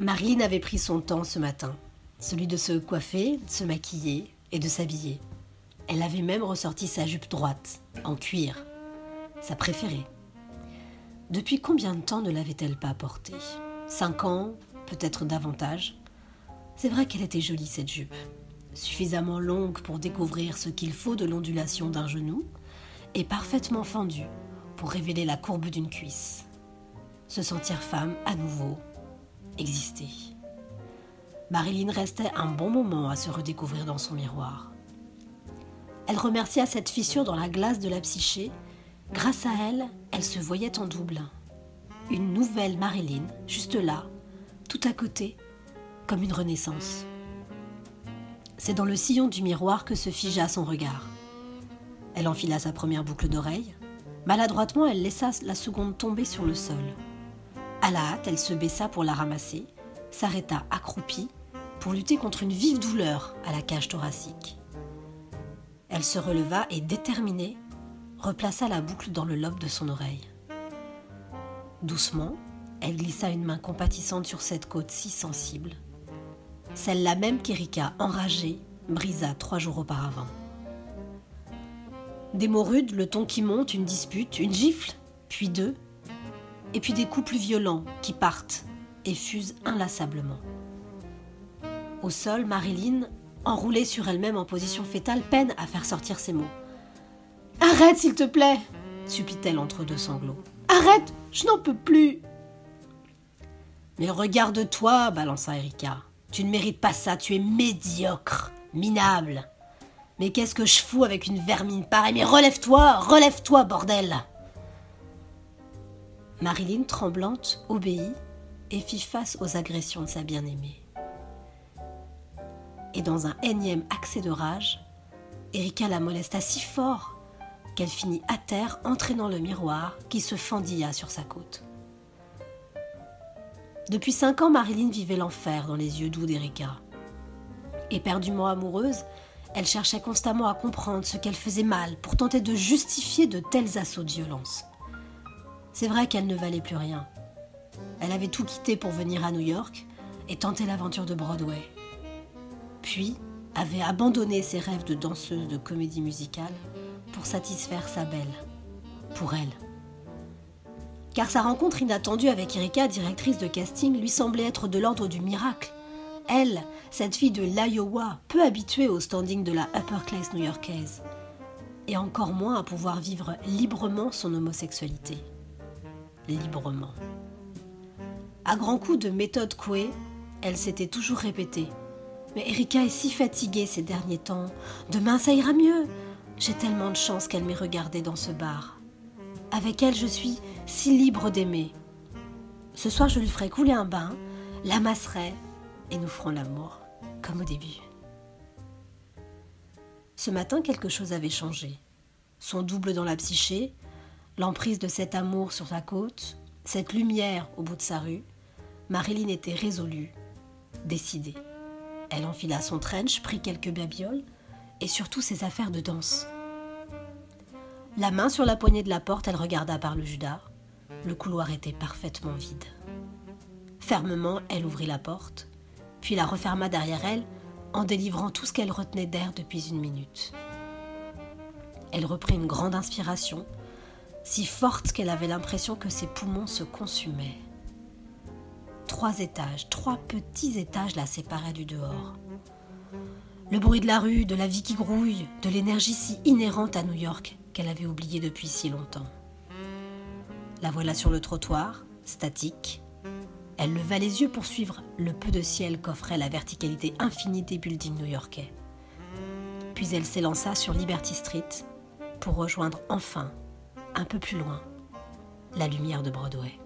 Marilyn avait pris son temps ce matin, celui de se coiffer, de se maquiller et de s'habiller. Elle avait même ressorti sa jupe droite, en cuir, sa préférée. Depuis combien de temps ne l'avait-elle pas portée? Cinq ans, peut-être davantage? C'est vrai qu'elle était jolie cette jupe, suffisamment longue pour découvrir ce qu'il faut de l'ondulation d'un genou, et parfaitement fendue pour révéler la courbe d'une cuisse. Se sentir femme à nouveau, exister. Marilyn restait un bon moment à se redécouvrir dans son miroir. Elle remercia cette fissure dans la glace de la psyché. Grâce à elle, elle se voyait en double. Une nouvelle Marilyn, juste là, tout à côté, comme une renaissance. C'est dans le sillon du miroir que se figea son regard. Elle enfila sa première boucle d'oreille. Maladroitement, elle laissa la seconde tomber sur le sol. À la hâte, elle se baissa pour la ramasser, s'arrêta accroupie pour lutter contre une vive douleur à la cage thoracique. Elle se releva et, déterminée, replaça la boucle dans le lobe de son oreille. Doucement, elle glissa une main compatissante sur cette côte si sensible, celle-là même qu'Erika, enragée, brisa trois jours auparavant. Des mots rudes, le ton qui monte, une dispute, une gifle, puis deux, et puis des coups plus violents qui partent et fusent inlassablement. Au sol, Marilyn, enroulée sur elle-même en position fétale, peine à faire sortir ses mots. Arrête, s'il te plaît supplie-t-elle entre deux sanglots. Arrête, je n'en peux plus. Mais regarde-toi, balança Erika. Tu ne mérites pas ça, tu es médiocre, minable. Mais qu'est-ce que je fous avec une vermine pareille? Mais relève-toi, relève-toi, bordel Marilyn, tremblante, obéit et fit face aux agressions de sa bien-aimée. Et dans un énième accès de rage, Erika la molesta si fort qu'elle finit à terre entraînant le miroir qui se fendilla sur sa côte. Depuis cinq ans, Marilyn vivait l'enfer dans les yeux doux d'Erika. Éperdument amoureuse, elle cherchait constamment à comprendre ce qu'elle faisait mal pour tenter de justifier de tels assauts de violence. C'est vrai qu'elle ne valait plus rien. Elle avait tout quitté pour venir à New York et tenter l'aventure de Broadway. Puis avait abandonné ses rêves de danseuse de comédie musicale pour satisfaire sa belle, pour elle. Car sa rencontre inattendue avec Erika, directrice de casting, lui semblait être de l'ordre du miracle. Elle, cette fille de l'Iowa, peu habituée au standing de la upper class new-yorkaise, et encore moins à pouvoir vivre librement son homosexualité. Librement. À grands coups de méthode Coué, elle s'était toujours répétée Mais Erika est si fatiguée ces derniers temps. Demain, ça ira mieux. J'ai tellement de chance qu'elle m'ait regardée dans ce bar. Avec elle, je suis si libre d'aimer. Ce soir, je lui ferai couler un bain, l'amasserai et nous ferons l'amour, comme au début. Ce matin, quelque chose avait changé. Son double dans la psyché, l'emprise de cet amour sur sa côte, cette lumière au bout de sa rue, Marilyn était résolue, décidée. Elle enfila son trench, prit quelques babioles et surtout ses affaires de danse. La main sur la poignée de la porte, elle regarda par le judas. Le couloir était parfaitement vide. Fermement, elle ouvrit la porte, puis la referma derrière elle en délivrant tout ce qu'elle retenait d'air depuis une minute. Elle reprit une grande inspiration, si forte qu'elle avait l'impression que ses poumons se consumaient. Trois étages, trois petits étages la séparaient du dehors. Le bruit de la rue, de la vie qui grouille, de l'énergie si inhérente à New York qu'elle avait oubliée depuis si longtemps. La voilà sur le trottoir, statique. Elle leva les yeux pour suivre le peu de ciel qu'offrait la verticalité infinie des buildings new-yorkais. Puis elle s'élança sur Liberty Street pour rejoindre enfin, un peu plus loin, la lumière de Broadway.